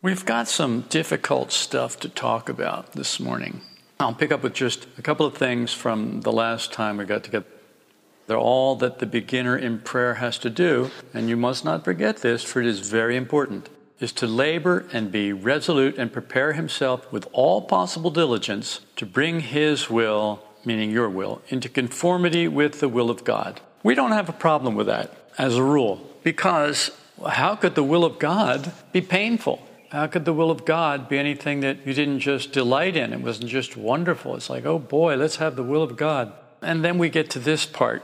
We've got some difficult stuff to talk about this morning. I'll pick up with just a couple of things from the last time we got together. They're all that the beginner in prayer has to do, and you must not forget this, for it is very important, is to labor and be resolute and prepare himself with all possible diligence to bring his will, meaning your will, into conformity with the will of God. We don't have a problem with that as a rule, because how could the will of God be painful? How could the will of God be anything that you didn't just delight in? It wasn't just wonderful. It's like, oh boy, let's have the will of God. And then we get to this part.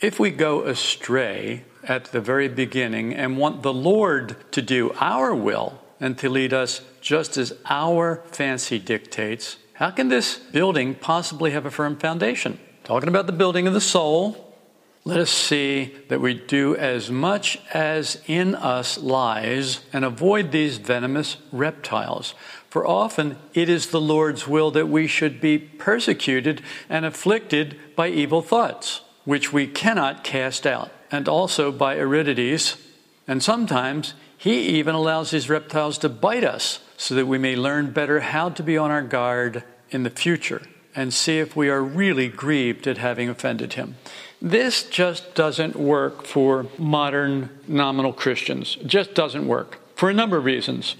If we go astray at the very beginning and want the Lord to do our will and to lead us just as our fancy dictates, how can this building possibly have a firm foundation? Talking about the building of the soul, let us see that we do as much as in us lies and avoid these venomous reptiles. For often it is the Lord's will that we should be persecuted and afflicted by evil thoughts, which we cannot cast out, and also by aridities. And sometimes he even allows these reptiles to bite us so that we may learn better how to be on our guard in the future and see if we are really grieved at having offended him. This just doesn't work for modern nominal Christians. It just doesn't work for a number of reasons.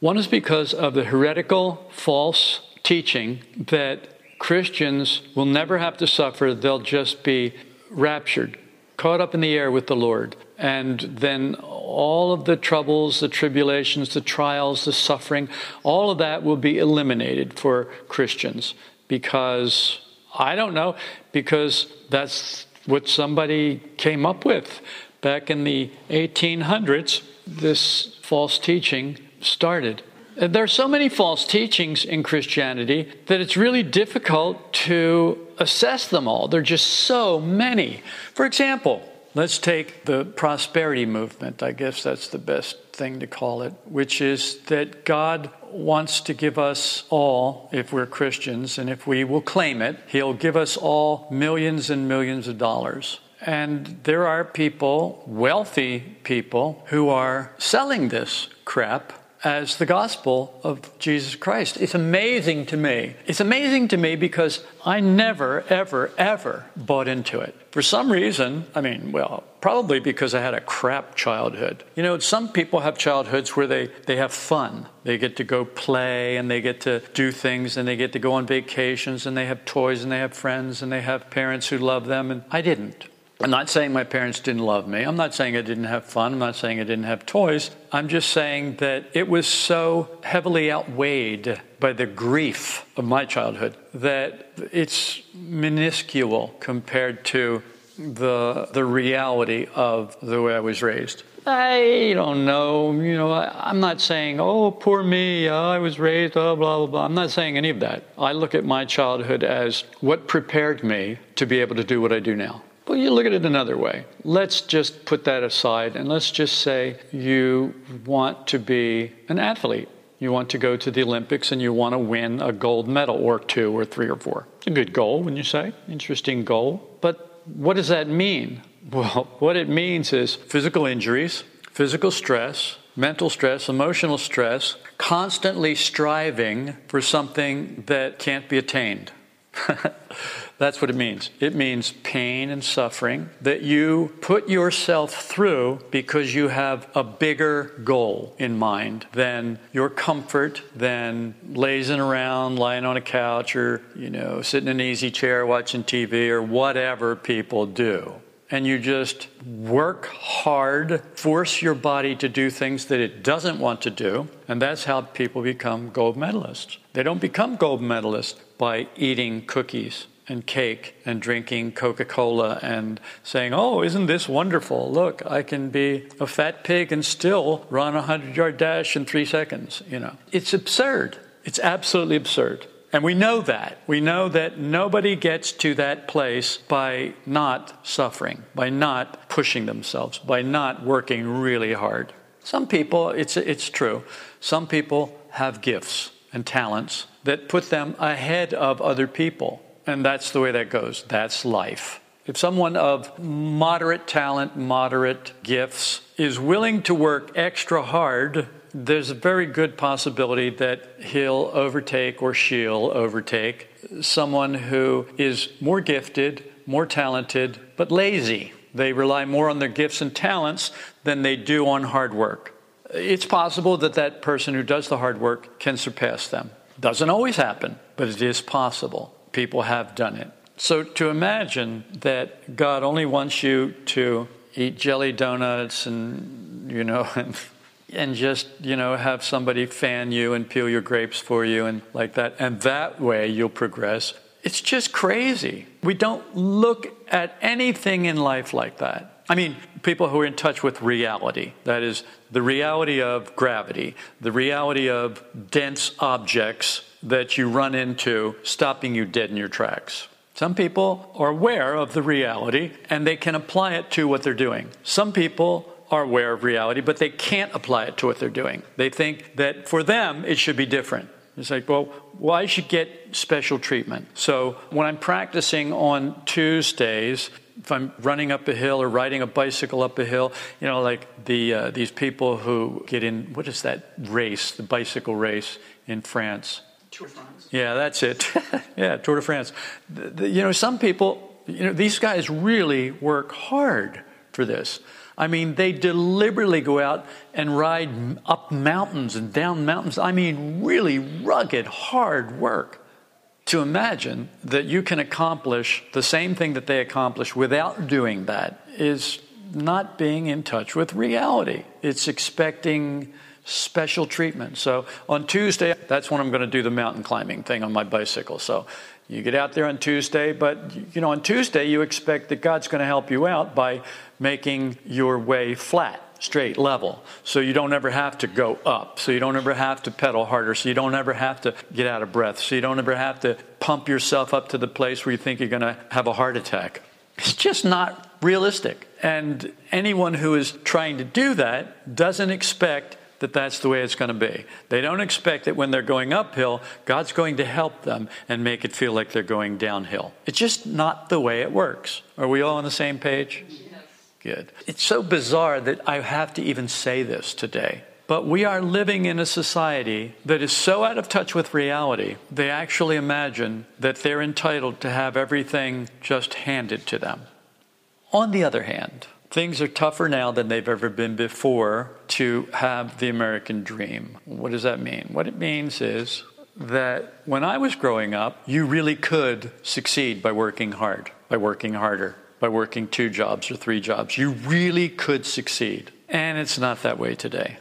One is because of the heretical, false teaching that Christians will never have to suffer, they'll just be raptured, caught up in the air with the Lord. And then all of the troubles, the tribulations, the trials, the suffering, all of that will be eliminated for Christians because I don't know, because that's what somebody came up with back in the 1800s. This false teaching started. There are so many false teachings in Christianity that it's really difficult to assess them all. There are just so many. For example, let's take the prosperity movement. I guess that's the best thing to call it, which is that God wants to give us all, if we're Christians, and if we will claim it, He'll give us all millions and millions of dollars. And there are people, wealthy people, who are selling this crap as the gospel of Jesus Christ. It's amazing to me. It's amazing to me because I never, ever, ever bought into it. For some reason, I mean, well, probably because I had a crap childhood. You know, some people have childhoods where they, they have fun. They get to go play and they get to do things and they get to go on vacations and they have toys and they have friends and they have parents who love them. And I didn't. I'm not saying my parents didn't love me. I'm not saying I didn't have fun. I'm not saying I didn't have toys. I'm just saying that it was so heavily outweighed by the grief of my childhood that it's minuscule compared to the, the reality of the way I was raised. I don't know. You know, I, am not saying, oh, poor me, I was raised, uh, blah, blah, blah. I'm not saying any of that. I look at my childhood as what prepared me to be able to do what I do now. Well, you look at it another way. Let's just put that aside and let's just say you want to be an athlete. You want to go to the Olympics and you want to win a gold medal or two or three or four. It's a good goal, wouldn't you say? Interesting goal. But what does that mean? Well, what it means is physical injuries, physical stress, mental stress, emotional stress, constantly striving for something that can't be attained. That's what it means. It means pain and suffering that you put yourself through because you have a bigger goal in mind than your comfort, than lazing around, lying on a couch, or, you know, sitting in an easy chair watching TV, or whatever people do and you just work hard, force your body to do things that it doesn't want to do, and that's how people become gold medalists. They don't become gold medalists by eating cookies and cake and drinking Coca Cola and saying, Oh, isn't this wonderful? Look, I can be a fat pig and still run a 100 yard dash in three seconds. You know, it's absurd. It's absolutely absurd. And we know that. We know that nobody gets to that place by not suffering, by not pushing themselves, by not working really hard. Some people, it's, it's true, some people have gifts and talents that put them ahead of other people. And that's the way that goes. That's life. If someone of moderate talent, moderate gifts is willing to work extra hard, there's a very good possibility that he'll overtake or she'll overtake someone who is more gifted, more talented, but lazy. They rely more on their gifts and talents than they do on hard work. It's possible that that person who does the hard work can surpass them. Doesn't always happen, but it is possible. People have done it. So to imagine that God only wants you to eat jelly donuts and, you know, and, and just, you know, have somebody fan you and peel your grapes for you and like that, and that way you'll progress. It's just crazy. We don't look at anything in life like that. I mean, people who are in touch with reality that is, the reality of gravity, the reality of dense objects that you run into, stopping you dead in your tracks. Some people are aware of the reality and they can apply it to what they're doing. Some people are aware of reality, but they can't apply it to what they're doing. They think that for them, it should be different. It's like, well, why should get special treatment? So when I'm practicing on Tuesdays, if I'm running up a hill or riding a bicycle up a hill, you know, like the uh, these people who get in what is that race, the bicycle race in France? Tour de France. Yeah, that's it. yeah, Tour de France. The, the, you know, some people, you know, these guys really work hard for this. I mean, they deliberately go out and ride up mountains and down mountains. I mean, really rugged, hard work. To imagine that you can accomplish the same thing that they accomplish without doing that is not being in touch with reality. It's expecting special treatment. So on Tuesday, that's when I'm going to do the mountain climbing thing on my bicycle. So you get out there on Tuesday, but you know, on Tuesday you expect that God's going to help you out by making your way flat, straight, level. So you don't ever have to go up. So you don't ever have to pedal harder. So you don't ever have to get out of breath. So you don't ever have to pump yourself up to the place where you think you're going to have a heart attack. It's just not realistic. And anyone who is trying to do that doesn't expect that that's the way it's going to be. They don't expect that when they're going uphill, God's going to help them and make it feel like they're going downhill. It's just not the way it works. Are we all on the same page? Yes. Good. It's so bizarre that I have to even say this today. But we are living in a society that is so out of touch with reality, they actually imagine that they're entitled to have everything just handed to them. On the other hand, Things are tougher now than they've ever been before to have the American dream. What does that mean? What it means is that when I was growing up, you really could succeed by working hard, by working harder, by working two jobs or three jobs. You really could succeed. And it's not that way today.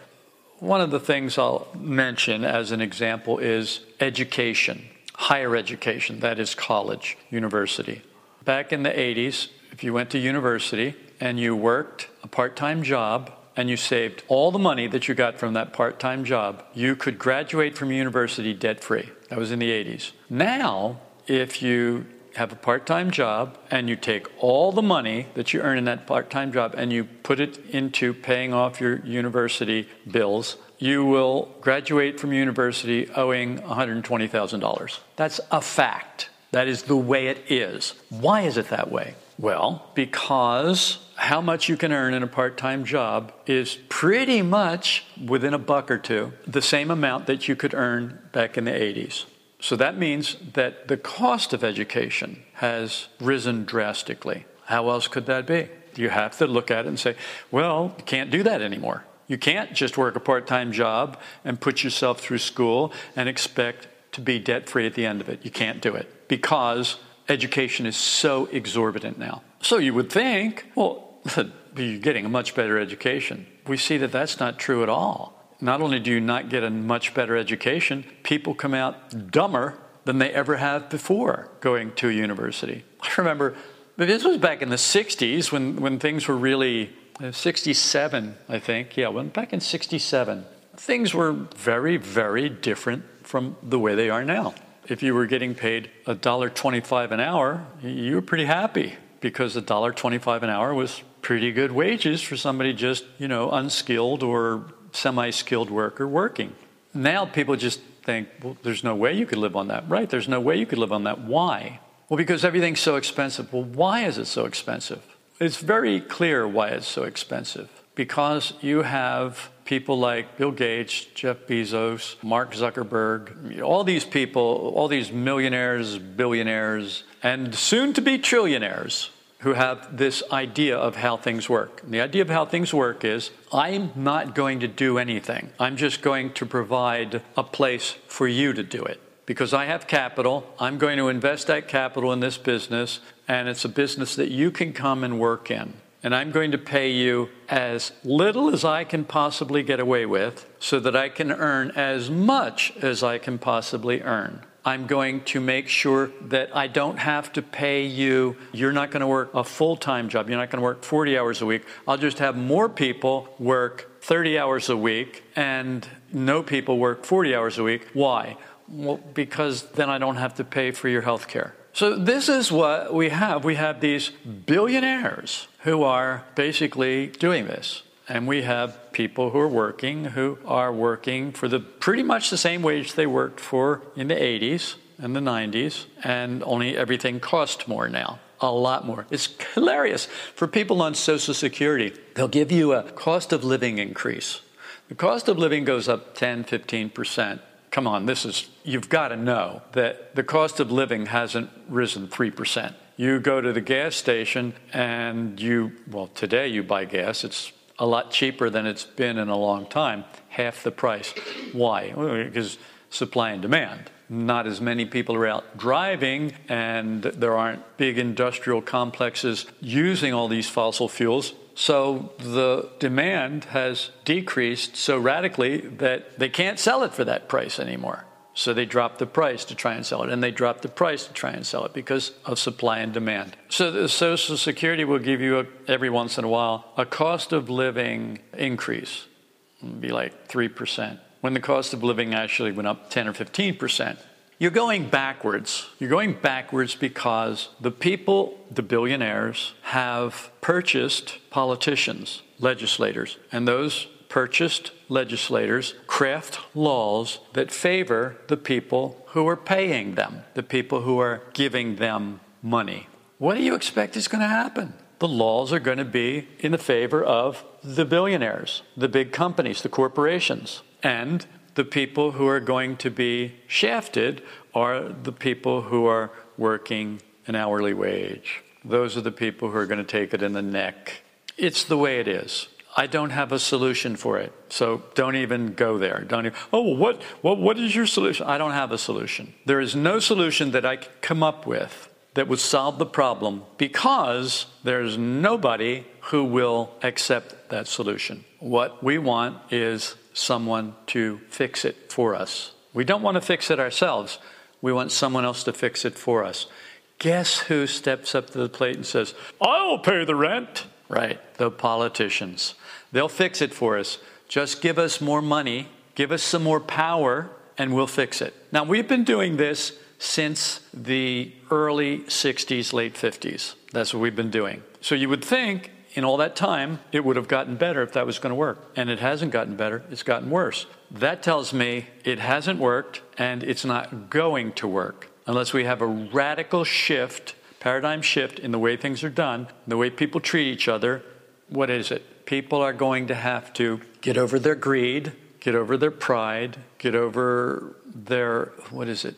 One of the things I'll mention as an example is education, higher education, that is college, university. Back in the 80s, if you went to university, and you worked a part time job and you saved all the money that you got from that part time job, you could graduate from university debt free. That was in the 80s. Now, if you have a part time job and you take all the money that you earn in that part time job and you put it into paying off your university bills, you will graduate from university owing $120,000. That's a fact. That is the way it is. Why is it that way? Well, because how much you can earn in a part time job is pretty much within a buck or two the same amount that you could earn back in the 80s. So that means that the cost of education has risen drastically. How else could that be? You have to look at it and say, well, you can't do that anymore. You can't just work a part time job and put yourself through school and expect to be debt free at the end of it. You can't do it because education is so exorbitant now. So you would think, well, you're getting a much better education. We see that that's not true at all. Not only do you not get a much better education, people come out dumber than they ever have before going to a university. I remember this was back in the 60s when, when things were really, uh, 67, I think. Yeah, when, back in 67. Things were very, very different from the way they are now if you were getting paid $1.25 an hour, you were pretty happy because $1.25 an hour was pretty good wages for somebody just, you know, unskilled or semi skilled worker working. Now people just think, well, there's no way you could live on that. Right, there's no way you could live on that. Why? Well, because everything's so expensive. Well, why is it so expensive? It's very clear why it's so expensive. Because you have people like Bill Gates, Jeff Bezos, Mark Zuckerberg, all these people, all these millionaires, billionaires, and soon to be trillionaires who have this idea of how things work. And the idea of how things work is I'm not going to do anything, I'm just going to provide a place for you to do it. Because I have capital, I'm going to invest that capital in this business, and it's a business that you can come and work in. And I'm going to pay you as little as I can possibly get away with so that I can earn as much as I can possibly earn. I'm going to make sure that I don't have to pay you. You're not going to work a full time job. You're not going to work 40 hours a week. I'll just have more people work 30 hours a week and no people work 40 hours a week. Why? Well, because then I don't have to pay for your health care. So, this is what we have. We have these billionaires who are basically doing this. And we have people who are working who are working for the pretty much the same wage they worked for in the 80s and the 90s, and only everything costs more now. A lot more. It's hilarious. For people on Social Security, they'll give you a cost of living increase. The cost of living goes up 10, 15%. Come on, this is, you've got to know that the cost of living hasn't risen 3%. You go to the gas station and you, well, today you buy gas, it's a lot cheaper than it's been in a long time, half the price. Why? Because supply and demand. Not as many people are out driving, and there aren't big industrial complexes using all these fossil fuels. So the demand has decreased so radically that they can't sell it for that price anymore. So they drop the price to try and sell it, and they drop the price to try and sell it because of supply and demand. So the Social Security will give you a, every once in a while a cost of living increase, It'd be like three percent, when the cost of living actually went up ten or fifteen percent. You're going backwards. You're going backwards because the people, the billionaires, have purchased politicians, legislators, and those purchased legislators craft laws that favor the people who are paying them, the people who are giving them money. What do you expect is going to happen? The laws are going to be in the favor of the billionaires, the big companies, the corporations, and the people who are going to be shafted are the people who are working an hourly wage. Those are the people who are going to take it in the neck. It's the way it is. I don't have a solution for it. So don't even go there. Don't even, oh, what, what, what is your solution? I don't have a solution. There is no solution that I can come up with that would solve the problem because there's nobody who will accept that solution. What we want is someone to fix it for us. We don't want to fix it ourselves. We want someone else to fix it for us. Guess who steps up to the plate and says, I'll pay the rent? Right, the politicians. They'll fix it for us. Just give us more money, give us some more power, and we'll fix it. Now, we've been doing this since the early 60s, late 50s. That's what we've been doing. So you would think in all that time it would have gotten better if that was going to work. And it hasn't gotten better, it's gotten worse. That tells me it hasn't worked and it's not going to work unless we have a radical shift, paradigm shift in the way things are done, the way people treat each other. What is it? people are going to have to get over their greed, get over their pride, get over their, what is it?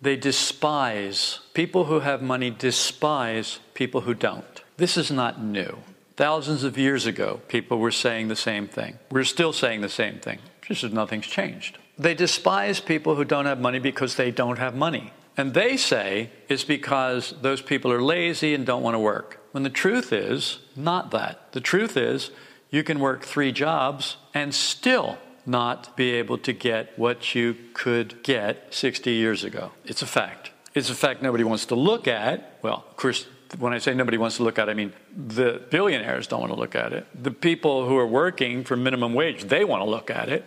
They despise, people who have money despise people who don't. This is not new. Thousands of years ago, people were saying the same thing. We're still saying the same thing, just as nothing's changed. They despise people who don't have money because they don't have money. And they say it's because those people are lazy and don't want to work. When the truth is not that. The truth is you can work three jobs and still not be able to get what you could get 60 years ago. It's a fact. It's a fact nobody wants to look at. Well, of course, when I say nobody wants to look at it, I mean the billionaires don't want to look at it. The people who are working for minimum wage, they want to look at it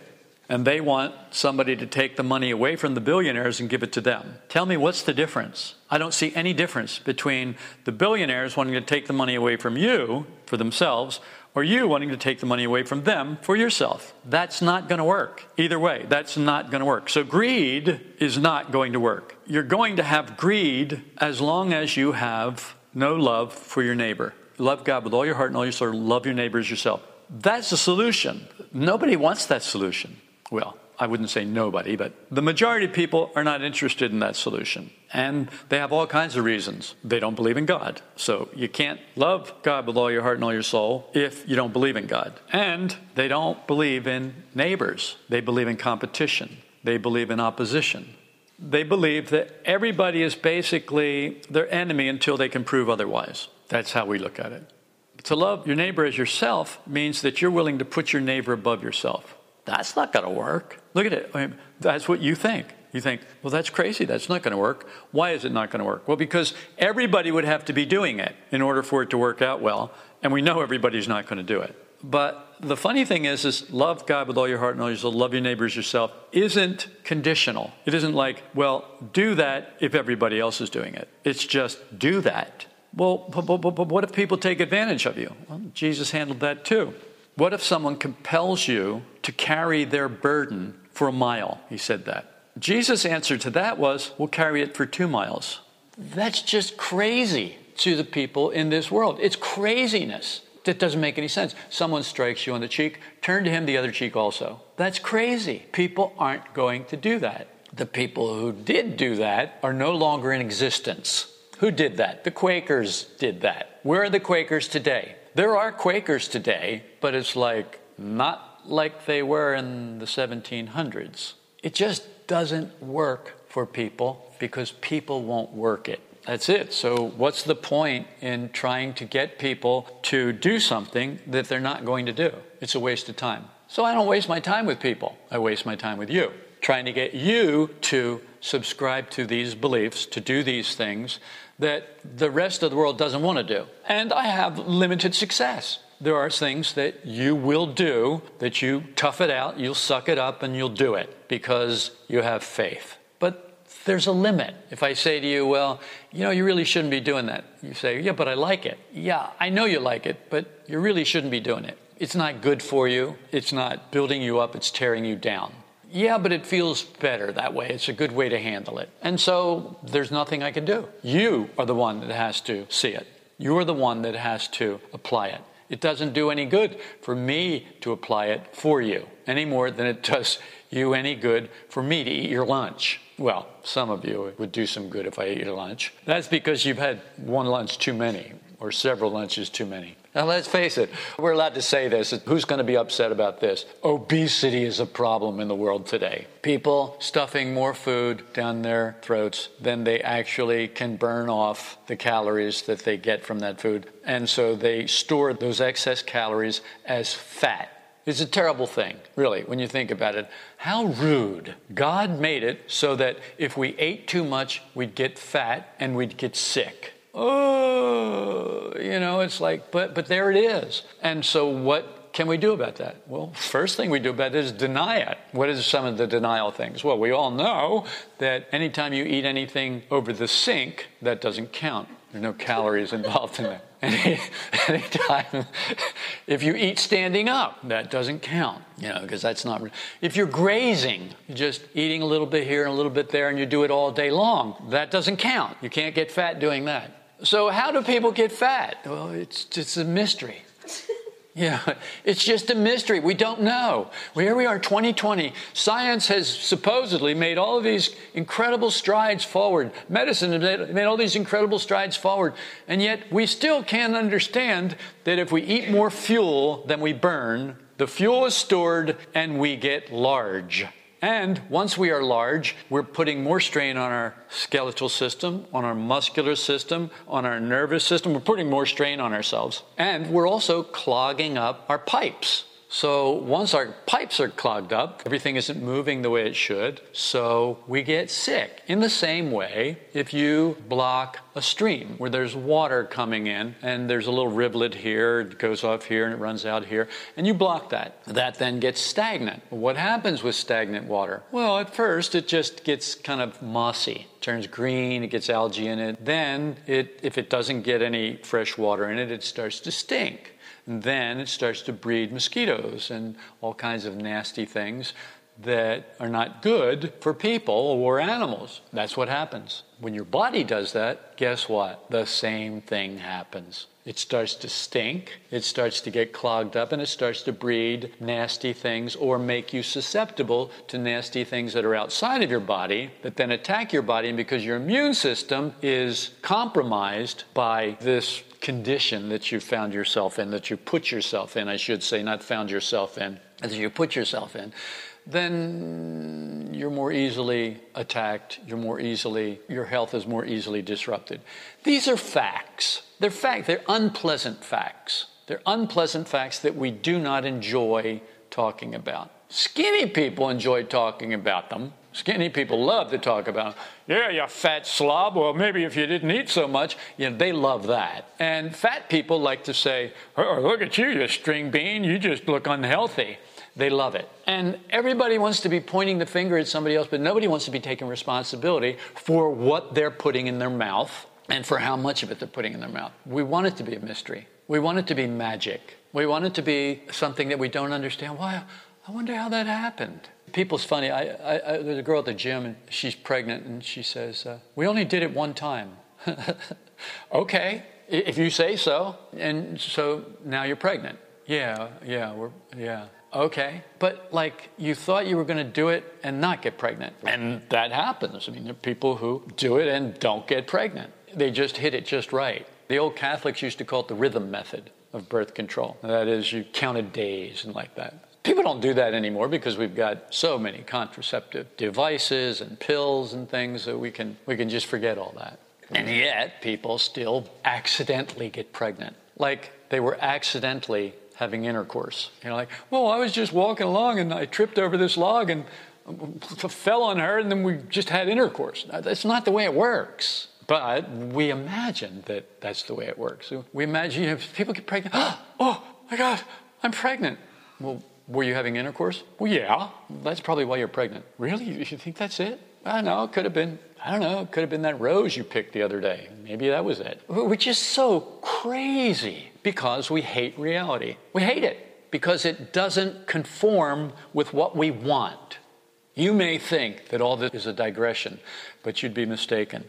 and they want somebody to take the money away from the billionaires and give it to them. Tell me what's the difference? I don't see any difference between the billionaires wanting to take the money away from you for themselves or you wanting to take the money away from them for yourself. That's not going to work. Either way, that's not going to work. So greed is not going to work. You're going to have greed as long as you have no love for your neighbor. Love God with all your heart and all your soul, love your neighbor as yourself. That's the solution. Nobody wants that solution. Well, I wouldn't say nobody, but the majority of people are not interested in that solution. And they have all kinds of reasons. They don't believe in God. So you can't love God with all your heart and all your soul if you don't believe in God. And they don't believe in neighbors, they believe in competition, they believe in opposition. They believe that everybody is basically their enemy until they can prove otherwise. That's how we look at it. To love your neighbor as yourself means that you're willing to put your neighbor above yourself. That's not going to work. Look at it. I mean, that's what you think. You think, well, that's crazy. That's not going to work. Why is it not going to work? Well, because everybody would have to be doing it in order for it to work out well. And we know everybody's not going to do it. But the funny thing is, is love God with all your heart and all your soul, love your neighbors yourself, isn't conditional. It isn't like, well, do that if everybody else is doing it. It's just do that. Well, but, but, but what if people take advantage of you? Well, Jesus handled that too. What if someone compels you to carry their burden for a mile? He said that. Jesus' answer to that was, We'll carry it for two miles. That's just crazy to the people in this world. It's craziness. That doesn't make any sense. Someone strikes you on the cheek, turn to him the other cheek also. That's crazy. People aren't going to do that. The people who did do that are no longer in existence. Who did that? The Quakers did that. Where are the Quakers today? There are Quakers today, but it's like not like they were in the 1700s. It just doesn't work for people because people won't work it. That's it. So, what's the point in trying to get people to do something that they're not going to do? It's a waste of time. So, I don't waste my time with people, I waste my time with you, trying to get you to subscribe to these beliefs, to do these things that the rest of the world doesn't want to do. And I have limited success. There are things that you will do that you tough it out, you'll suck it up, and you'll do it because you have faith. There's a limit. If I say to you, well, you know, you really shouldn't be doing that, you say, yeah, but I like it. Yeah, I know you like it, but you really shouldn't be doing it. It's not good for you, it's not building you up, it's tearing you down yeah, but it feels better that way. It's a good way to handle it. And so there's nothing I can do. You are the one that has to see it. You're the one that has to apply it. It doesn't do any good for me to apply it for you any more than it does you any good for me to eat your lunch. Well, some of you would do some good if I ate your lunch. That's because you've had one lunch too many or several lunches too many. Now, let's face it, we're allowed to say this. Who's going to be upset about this? Obesity is a problem in the world today. People stuffing more food down their throats than they actually can burn off the calories that they get from that food. And so they store those excess calories as fat. It's a terrible thing, really, when you think about it. How rude. God made it so that if we ate too much, we'd get fat and we'd get sick oh, you know, it's like, but, but there it is. And so what can we do about that? Well, first thing we do about it is deny it. What is some of the denial things? Well, we all know that anytime you eat anything over the sink, that doesn't count. There's no calories involved in that. Any, anytime, if you eat standing up, that doesn't count, you know, because that's not. If you're grazing, you're just eating a little bit here and a little bit there, and you do it all day long, that doesn't count. You can't get fat doing that. So, how do people get fat? Well, it's it's a mystery. Yeah, it's just a mystery. We don't know. Well, here we are, 2020. Science has supposedly made all of these incredible strides forward. Medicine has made all these incredible strides forward. And yet, we still can't understand that if we eat more fuel than we burn, the fuel is stored and we get large. And once we are large, we're putting more strain on our skeletal system, on our muscular system, on our nervous system. We're putting more strain on ourselves. And we're also clogging up our pipes. So once our pipes are clogged up, everything isn't moving the way it should, so we get sick. In the same way, if you block a stream where there's water coming in and there's a little rivulet here, it goes off here and it runs out here, and you block that, that then gets stagnant. What happens with stagnant water? Well, at first it just gets kind of mossy turns green, it gets algae in it. Then, it, if it doesn't get any fresh water in it, it starts to stink. Then it starts to breed mosquitoes and all kinds of nasty things that are not good for people or animals. That's what happens. When your body does that, guess what? The same thing happens. It starts to stink, it starts to get clogged up, and it starts to breed nasty things or make you susceptible to nasty things that are outside of your body that then attack your body. And because your immune system is compromised by this condition that you found yourself in, that you put yourself in, I should say, not found yourself in, that you put yourself in, then you're more easily attacked, you're more easily, your health is more easily disrupted. These are facts. They're facts, they're unpleasant facts. They're unpleasant facts that we do not enjoy talking about. Skinny people enjoy talking about them. Skinny people love to talk about, yeah, you fat slob. Well, maybe if you didn't eat so much, you know, they love that. And fat people like to say, oh, look at you, you string bean, you just look unhealthy. They love it. And everybody wants to be pointing the finger at somebody else, but nobody wants to be taking responsibility for what they're putting in their mouth and for how much of it they're putting in their mouth. We want it to be a mystery. We want it to be magic. We want it to be something that we don't understand. Why? I wonder how that happened. People's funny. I, I, I, there's a girl at the gym, and she's pregnant, and she says, uh, "We only did it one time." okay, if you say so. And so now you're pregnant. Yeah, yeah, we're yeah. Okay, but like you thought you were going to do it and not get pregnant. And that happens. I mean, there are people who do it and don't get pregnant. They just hit it just right. The old Catholics used to call it the rhythm method of birth control. That is, you counted days and like that. People don't do that anymore because we've got so many contraceptive devices and pills and things that we can, we can just forget all that. And yet, people still accidentally get pregnant. Like they were accidentally having intercourse. You know, like, well, I was just walking along and I tripped over this log and fell on her, and then we just had intercourse. That's not the way it works. But we imagine that that's the way it works. We imagine you know, people get pregnant. Oh my God, I'm pregnant. Well, were you having intercourse? Well, yeah. That's probably why you're pregnant. Really? You think that's it? I don't know. It could have been. I don't know. It could have been that rose you picked the other day. Maybe that was it. Which is so crazy because we hate reality. We hate it because it doesn't conform with what we want. You may think that all this is a digression, but you'd be mistaken.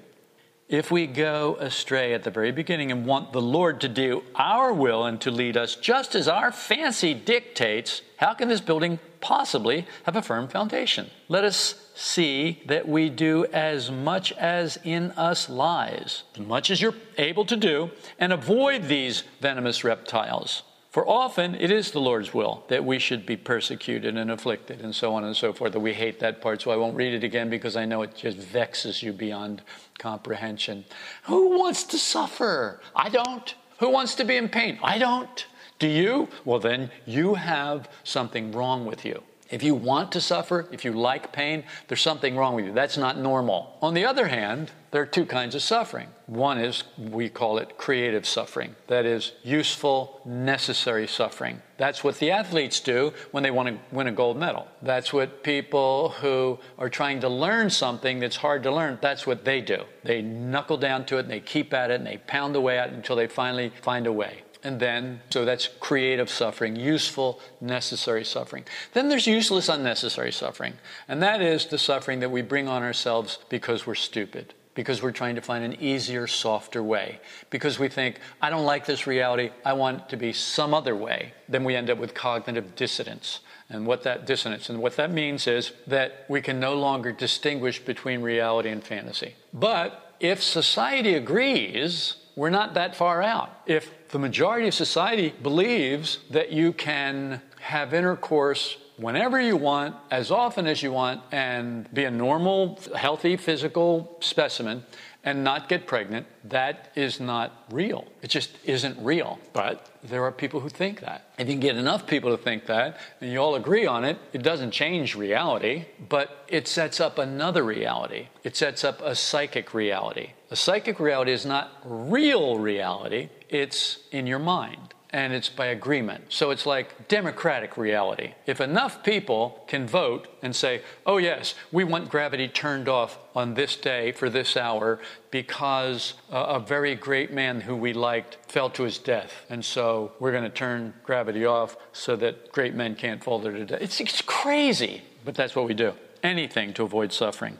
If we go astray at the very beginning and want the Lord to do our will and to lead us just as our fancy dictates, how can this building possibly have a firm foundation? Let us see that we do as much as in us lies, as much as you're able to do, and avoid these venomous reptiles. For often it is the Lord's will that we should be persecuted and afflicted and so on and so forth. That we hate that part, so I won't read it again because I know it just vexes you beyond comprehension. Who wants to suffer? I don't. Who wants to be in pain? I don't. Do you? Well, then you have something wrong with you. If you want to suffer, if you like pain, there's something wrong with you. That's not normal. On the other hand, there are two kinds of suffering. One is, we call it creative suffering. That is useful, necessary suffering. That's what the athletes do when they want to win a gold medal. That's what people who are trying to learn something that's hard to learn, that's what they do. They knuckle down to it and they keep at it and they pound away at it until they finally find a way. And then, so that's creative suffering, useful, necessary suffering. Then there's useless, unnecessary suffering. And that is the suffering that we bring on ourselves because we're stupid, because we're trying to find an easier, softer way, because we think, I don't like this reality, I want it to be some other way. Then we end up with cognitive dissonance. And what that dissonance and what that means is that we can no longer distinguish between reality and fantasy. But if society agrees, we're not that far out. If the majority of society believes that you can have intercourse whenever you want, as often as you want, and be a normal, healthy physical specimen and not get pregnant, that is not real. It just isn't real. But there are people who think that. If you can get enough people to think that, and you all agree on it, it doesn't change reality, but it sets up another reality. It sets up a psychic reality. A psychic reality is not real reality, it's in your mind. and it's by agreement. So it's like democratic reality. If enough people can vote and say, oh, yes, we want gravity turned off on this day for this hour because a, very great man who we liked fell to his death. And so we're going to turn gravity off so that great men can't fall to death. It's, it's crazy, but that's what we do. Anything to avoid suffering.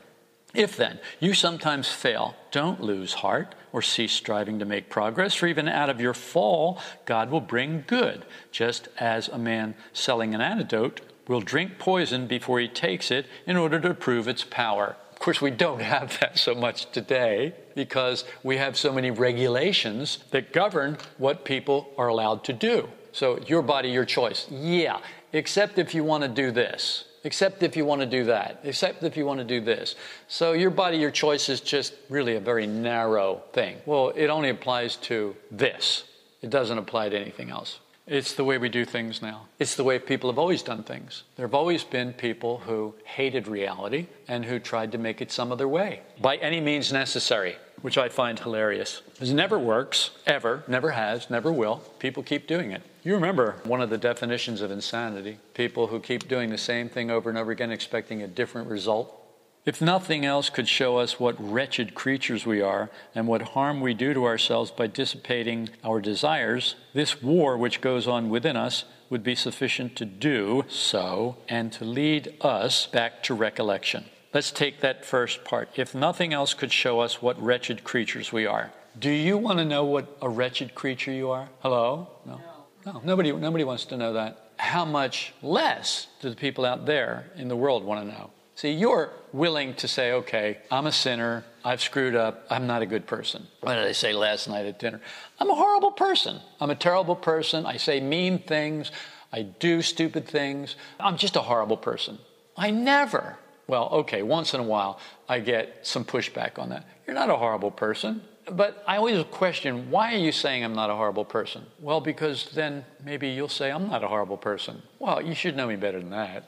If then you sometimes fail, don't lose heart or cease striving to make progress, for even out of your fall, God will bring good, just as a man selling an antidote will drink poison before he takes it in order to prove its power. Of course, we don't have that so much today because we have so many regulations that govern what people are allowed to do. So, your body, your choice. Yeah, except if you want to do this except if you want to do that, except if you want to do this. So your body, your choice is just really a very narrow thing. Well, it only applies to this, it doesn't apply to anything else. It's the way we do things now. It's the way people have always done things. There have always been people who hated reality and who tried to make it some other way by any means necessary, which I find hilarious. It never works, ever, never has, never will. People keep doing it. You remember one of the definitions of insanity people who keep doing the same thing over and over again, expecting a different result. If nothing else could show us what wretched creatures we are and what harm we do to ourselves by dissipating our desires, this war which goes on within us would be sufficient to do so and to lead us back to recollection. Let's take that first part. If nothing else could show us what wretched creatures we are. Do you want to know what a wretched creature you are? Hello? No. no. No, nobody, nobody wants to know that. How much less do the people out there in the world want to know? See, you're willing to say, okay, I'm a sinner. I've screwed up. I'm not a good person. What did I say last night at dinner? I'm a horrible person. I'm a terrible person. I say mean things. I do stupid things. I'm just a horrible person. I never, well, okay, once in a while, I get some pushback on that. You're not a horrible person. But I always question, why are you saying I'm not a horrible person? Well, because then maybe you'll say I'm not a horrible person. Well, you should know me better than that.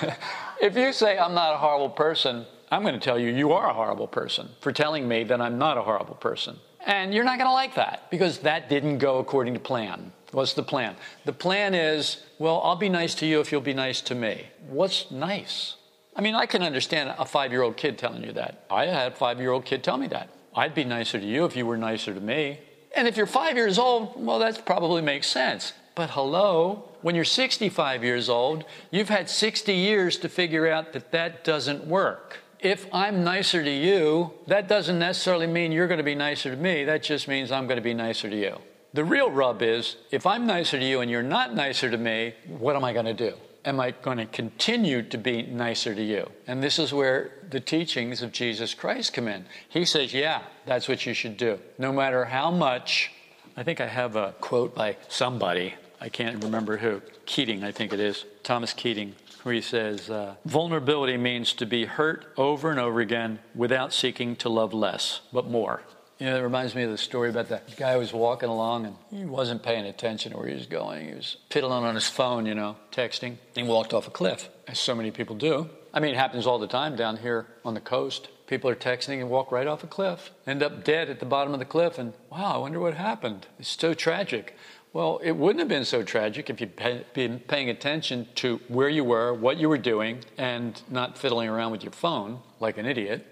if you say I'm not a horrible person, I'm going to tell you you are a horrible person for telling me that I'm not a horrible person. And you're not going to like that because that didn't go according to plan. What's the plan? The plan is, well, I'll be nice to you if you'll be nice to me. What's nice? I mean, I can understand a five year old kid telling you that. I had a five year old kid tell me that. I'd be nicer to you if you were nicer to me. And if you're five years old, well, that probably makes sense. But hello, when you're 65 years old, you've had 60 years to figure out that that doesn't work. If I'm nicer to you, that doesn't necessarily mean you're going to be nicer to me. That just means I'm going to be nicer to you. The real rub is if I'm nicer to you and you're not nicer to me, what am I going to do? Am I going to continue to be nicer to you? And this is where the teachings of Jesus Christ come in. He says, yeah, that's what you should do. No matter how much, I think I have a quote by somebody, I can't remember who, Keating, I think it is, Thomas Keating, where he says, uh, vulnerability means to be hurt over and over again without seeking to love less, but more. You know, it reminds me of the story about the guy who was walking along and he wasn't paying attention to where he was going. He was piddling on his phone, you know, texting. He walked off a cliff, as so many people do. I mean, it happens all the time down here on the coast. People are texting and walk right off a cliff, end up dead at the bottom of the cliff, and wow, I wonder what happened. It's so tragic. Well, it wouldn't have been so tragic if you'd been paying attention to where you were, what you were doing, and not fiddling around with your phone like an idiot.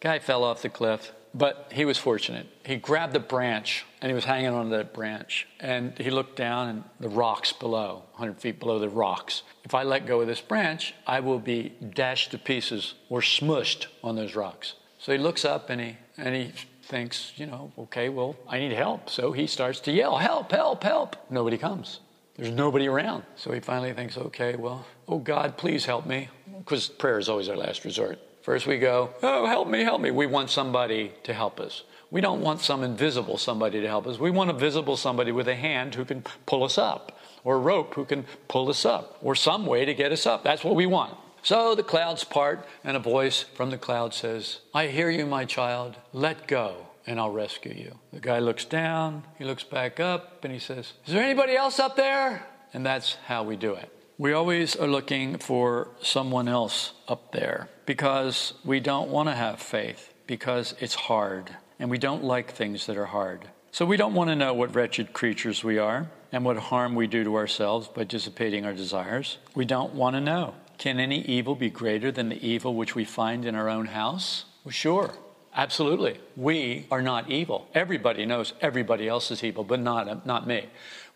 Guy fell off the cliff, but he was fortunate. He grabbed a branch and he was hanging on that branch. And he looked down and the rocks below, 100 feet below the rocks. If I let go of this branch, I will be dashed to pieces or smushed on those rocks. So he looks up and he, and he thinks, you know, okay, well, I need help. So he starts to yell, help, help, help. Nobody comes. There's nobody around. So he finally thinks, okay, well, oh God, please help me. Because prayer is always our last resort. First we go, oh, help me, help me. We want somebody to help us. We don't want some invisible somebody to help us. We want a visible somebody with a hand who can pull us up, or a rope who can pull us up, or some way to get us up. That's what we want. So the clouds part, and a voice from the cloud says, I hear you, my child. Let go, and I'll rescue you. The guy looks down, he looks back up, and he says, Is there anybody else up there? And that's how we do it. We always are looking for someone else up there because we don't want to have faith, because it's hard, and we don't like things that are hard. So we don't want to know what wretched creatures we are. and what harm we do to ourselves by dissipating our desires. We don't want to know. Can any evil be greater than the evil which we find in our own house? Well, sure. Absolutely. We are not evil. Everybody knows everybody else is evil, but not, not me.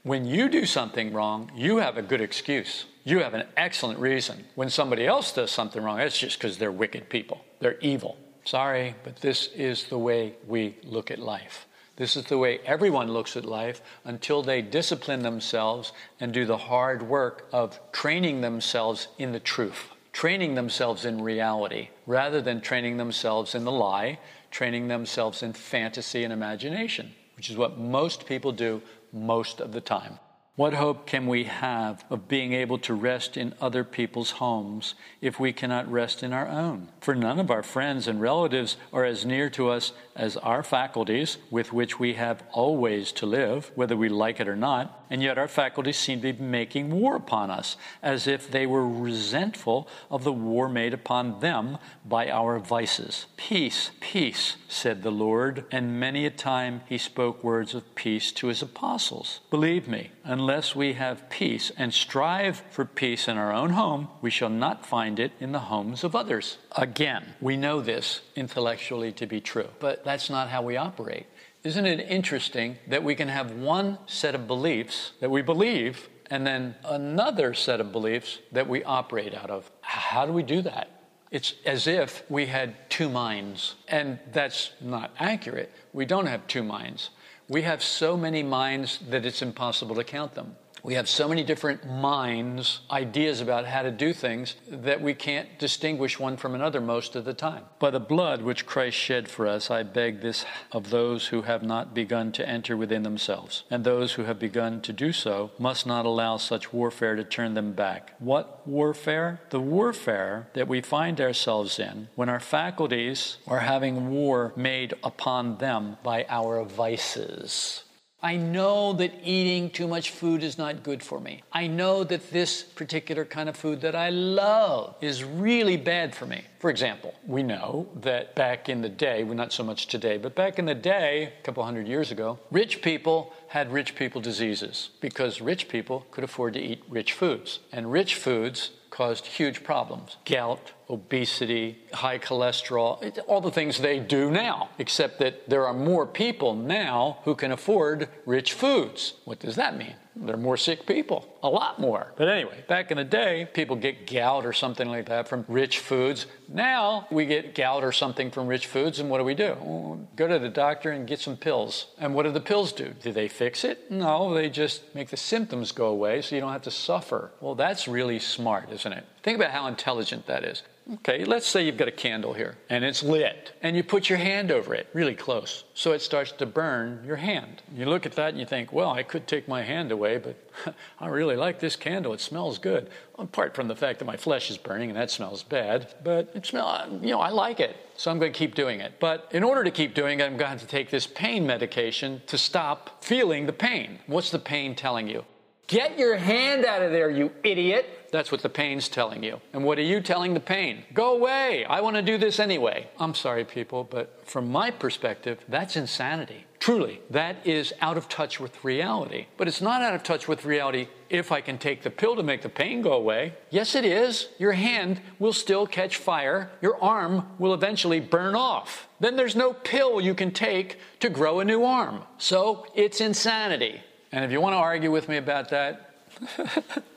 When you do something wrong, you have a good excuse. You have an excellent reason. When somebody else does something wrong, it's just because they're wicked people. They're evil. Sorry, but this is the way we look at life. This is the way everyone looks at life until they discipline themselves and do the hard work of training themselves in the truth training themselves in reality rather than training themselves in the lie, training themselves in fantasy and imagination, which is what most people do most of the time. What hope can we have of being able to rest in other people's homes if we cannot rest in our own? For none of our friends and relatives are as near to us as our faculties, with which we have always to live, whether we like it or not, and yet our faculties seem to be making war upon us, as if they were resentful of the war made upon them by our vices. Peace, peace, said the Lord, and many a time he spoke words of peace to his apostles. Believe me, unless we have peace and strive for peace in our own home, we shall not find it in the homes of others. Again, we know this intellectually to be true, but that's not how we operate. Isn't it interesting that we can have one set of beliefs that we believe and then another set of beliefs that we operate out of? How do we do that? It's as if we had two minds, and that's not accurate. We don't have two minds. We have so many minds that it's impossible to count them. We have so many different minds, ideas about how to do things, that we can't distinguish one from another most of the time. By the blood which Christ shed for us, I beg this of those who have not begun to enter within themselves. And those who have begun to do so must not allow such warfare to turn them back. What warfare? The warfare that we find ourselves in when our faculties are having war made upon them by our vices. I know that eating too much food is not good for me. I know that this particular kind of food that I love is really bad for me. For example, we know that back in the day, well, not so much today, but back in the day, a couple hundred years ago, rich people had rich people diseases because rich people could afford to eat rich foods. And rich foods caused huge problems gout, obesity, high cholesterol, all the things they do now, except that there are more people now who can afford rich foods. What does that mean? There are more sick people, a lot more. But anyway, back in the day, people get gout or something like that from rich foods. Now we get gout or something from rich foods, and what do we do? Well, go to the doctor and get some pills. And what do the pills do? Do they fix it? No, they just make the symptoms go away so you don't have to suffer. Well, that's really smart, isn't it? Think about how intelligent that is. Okay, let's say you've got a candle here and it's lit and you put your hand over it really close so it starts to burn your hand. You look at that and you think, well, I could take my hand away, but I really like this candle. It smells good. Apart from the fact that my flesh is burning and that smells bad, but it smells, you know, I like it. So I'm going to keep doing it. But in order to keep doing it, I'm going to have to take this pain medication to stop feeling the pain. What's the pain telling you? Get your hand out of there, you idiot. That's what the pain's telling you. And what are you telling the pain? Go away. I want to do this anyway. I'm sorry, people, but from my perspective, that's insanity. Truly, that is out of touch with reality. But it's not out of touch with reality if I can take the pill to make the pain go away. Yes, it is. Your hand will still catch fire, your arm will eventually burn off. Then there's no pill you can take to grow a new arm. So it's insanity. And if you want to argue with me about that,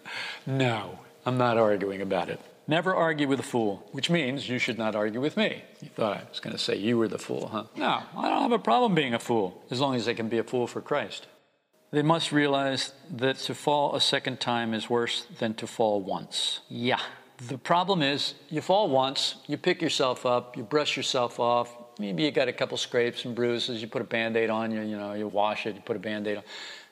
no, I'm not arguing about it. Never argue with a fool, which means you should not argue with me. You thought I was going to say you were the fool, huh? No, I don't have a problem being a fool, as long as I can be a fool for Christ. They must realize that to fall a second time is worse than to fall once. Yeah. The problem is, you fall once, you pick yourself up, you brush yourself off, maybe you got a couple scrapes and bruises, you put a band aid on, you, you know, you wash it, you put a band aid on.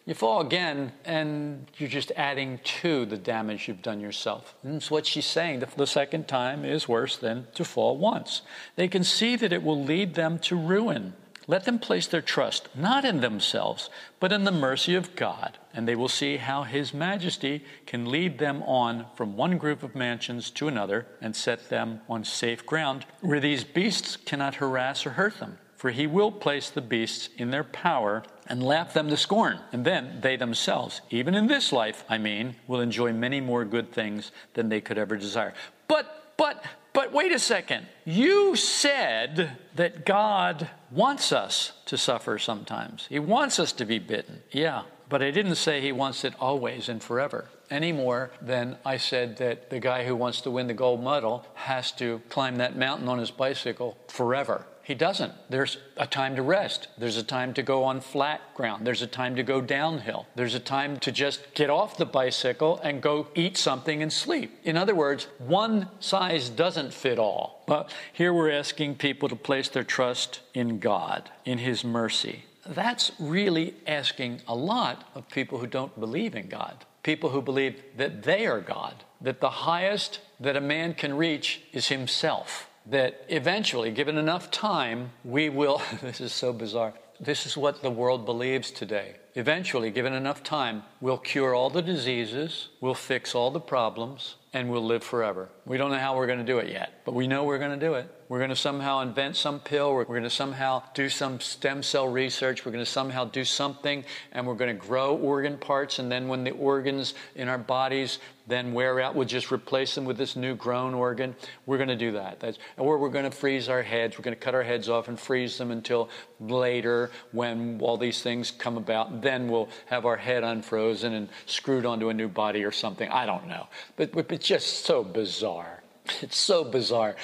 You fall again, and you're just adding to the damage you've done yourself. And that's what she's saying. The second time is worse than to fall once. They can see that it will lead them to ruin. Let them place their trust not in themselves, but in the mercy of God, and they will see how His majesty can lead them on from one group of mansions to another and set them on safe ground where these beasts cannot harass or hurt them. For He will place the beasts in their power and laugh them to scorn. And then they themselves, even in this life, I mean, will enjoy many more good things than they could ever desire. But, but, but wait a second. You said that God wants us to suffer sometimes. He wants us to be bitten. Yeah. But I didn't say he wants it always and forever any more than I said that the guy who wants to win the gold medal has to climb that mountain on his bicycle forever. He doesn't. There's a time to rest. There's a time to go on flat ground. There's a time to go downhill. There's a time to just get off the bicycle and go eat something and sleep. In other words, one size doesn't fit all. But here we're asking people to place their trust in God, in His mercy. That's really asking a lot of people who don't believe in God. People who believe that they are God, that the highest that a man can reach is himself that eventually, given enough time, we will. this is so bizarre. This is what the world believes today. Eventually, given enough time, we'll cure all the diseases, we'll fix all the problems, and we'll live forever. We don't know how we're going to do it yet, but we know we're going to do it. We're going to somehow invent some pill, we're going to somehow do some stem cell research, we're going to somehow do something, and we're going to grow organ parts, and then when the organs in our bodies then wear out, we'll just replace them with this new grown organ. We're going to do that. That's, or we're going to freeze our heads. We're going to cut our heads off and freeze them until later when all these things come about. Then we'll have our head unfrozen and screwed onto a new body or something. I don't know. But, but it's just so bizarre. It's so bizarre.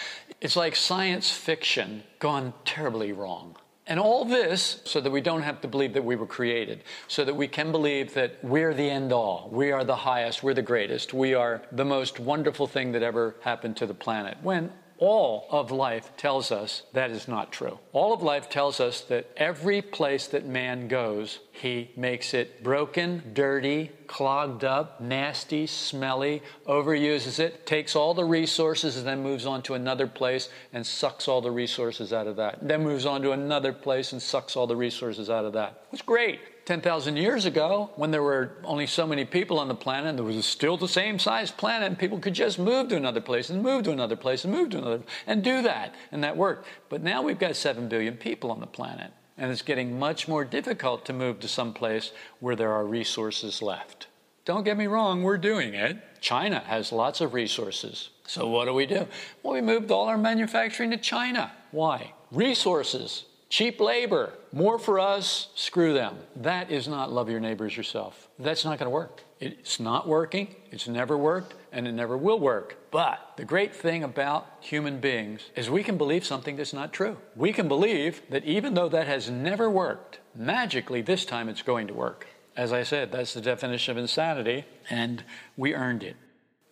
It's like science fiction gone terribly wrong. And all this so that we don't have to believe that we were created, so that we can believe that we're the end all, we are the highest, we're the greatest, we are the most wonderful thing that ever happened to the planet. When all of life tells us that is not true. All of life tells us that every place that man goes, he makes it broken, dirty, clogged up, nasty, smelly, overuses it, takes all the resources, and then moves on to another place and sucks all the resources out of that. Then moves on to another place and sucks all the resources out of that. It's great. 10,000 years ago, when there were only so many people on the planet, and there was still the same size planet, and people could just move to another place and move to another place and move to another and do that, and that worked. But now we've got 7 billion people on the planet, and it's getting much more difficult to move to some place where there are resources left. Don't get me wrong, we're doing it. China has lots of resources. So what do we do? Well, we moved all our manufacturing to China. Why? Resources. Cheap labor, more for us, screw them. That is not love your neighbors yourself. That's not going to work. It's not working, it's never worked, and it never will work. But the great thing about human beings is we can believe something that's not true. We can believe that even though that has never worked, magically this time it's going to work. As I said, that's the definition of insanity, and we earned it.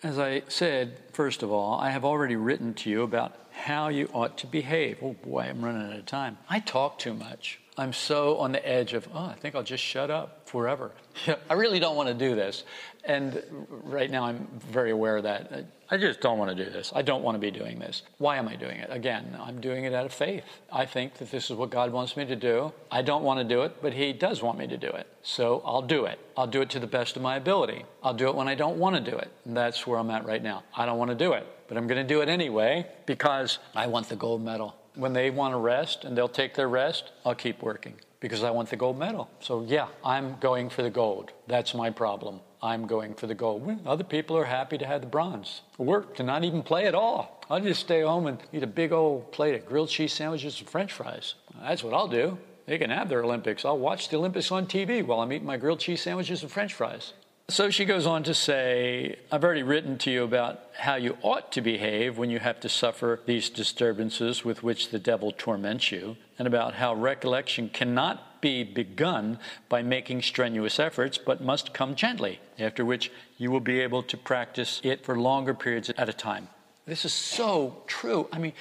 As I said, first of all, I have already written to you about how you ought to behave. Oh boy, I'm running out of time. I talk too much. I'm so on the edge of, oh, I think I'll just shut up forever. I really don't want to do this. And right now I'm very aware of that. I just don't want to do this. I don't want to be doing this. Why am I doing it? Again, I'm doing it out of faith. I think that this is what God wants me to do. I don't want to do it, but He does want me to do it. So I'll do it. I'll do it to the best of my ability. I'll do it when I don't want to do it. And that's where I'm at right now. I don't want to do it, but I'm going to do it anyway because I want the gold medal. When they want to rest and they'll take their rest, I'll keep working because I want the gold medal. So, yeah, I'm going for the gold. That's my problem. I'm going for the gold. Other people are happy to have the bronze. Work to not even play at all. I'll just stay home and eat a big old plate of grilled cheese sandwiches and french fries. That's what I'll do. They can have their Olympics. I'll watch the Olympics on TV while I'm eating my grilled cheese sandwiches and french fries. So she goes on to say, I've already written to you about how you ought to behave when you have to suffer these disturbances with which the devil torments you, and about how recollection cannot be begun by making strenuous efforts, but must come gently, after which you will be able to practice it for longer periods at a time. This is so true. I mean,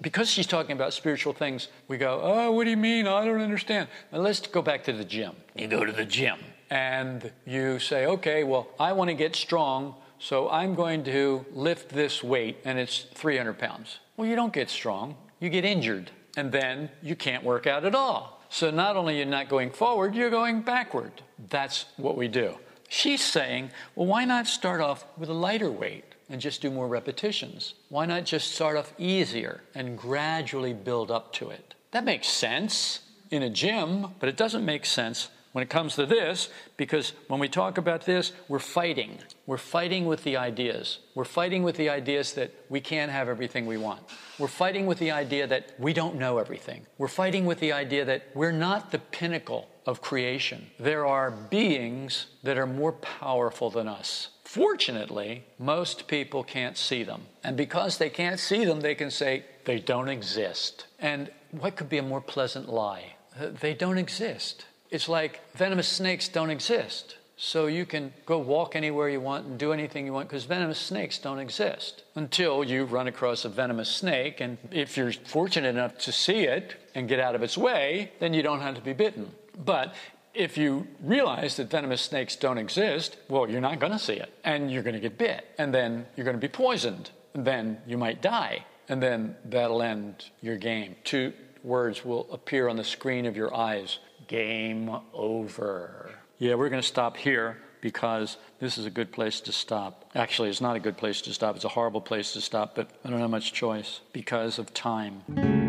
because she's talking about spiritual things, we go, Oh, what do you mean? I don't understand. Now let's go back to the gym. You go to the gym and you say, okay, well, I want to get strong, so I'm going to lift this weight, and it's 300 pounds. Well, you don't get strong, you get injured, and then you can't work out at all. So not only you're not going forward, you're going backward. That's what we do. She's saying, well, why not start off with a lighter weight and just do more repetitions? Why not just start off easier and gradually build up to it? That makes sense. in a gym, but it doesn't make sense when it comes to this, because when we talk about this, we're fighting. We're fighting with the ideas. We're fighting with the ideas that we can't have everything we want. We're fighting with the idea that we don't know everything. We're fighting with the idea that we're not the pinnacle of creation. There are beings that are more powerful than us. Fortunately, most people can't see them. And because they can't see them, they can say they don't exist. And what could be a more pleasant lie? They don't exist. It's like venomous snakes don't exist. So you can go walk anywhere you want and do anything you want because venomous snakes don't exist until you run across a venomous snake. And if you're fortunate enough to see it and get out of its way, then you don't have to be bitten. But if you realize that venomous snakes don't exist, well, you're not going to see it. And you're going to get bit. And then you're going to be poisoned. And then you might die. And then that'll end your game. Two words will appear on the screen of your eyes Game over. Yeah, we're going to stop here because this is a good place to stop. Actually, it's not a good place to stop. It's a horrible place to stop, but I don't have much choice because of time.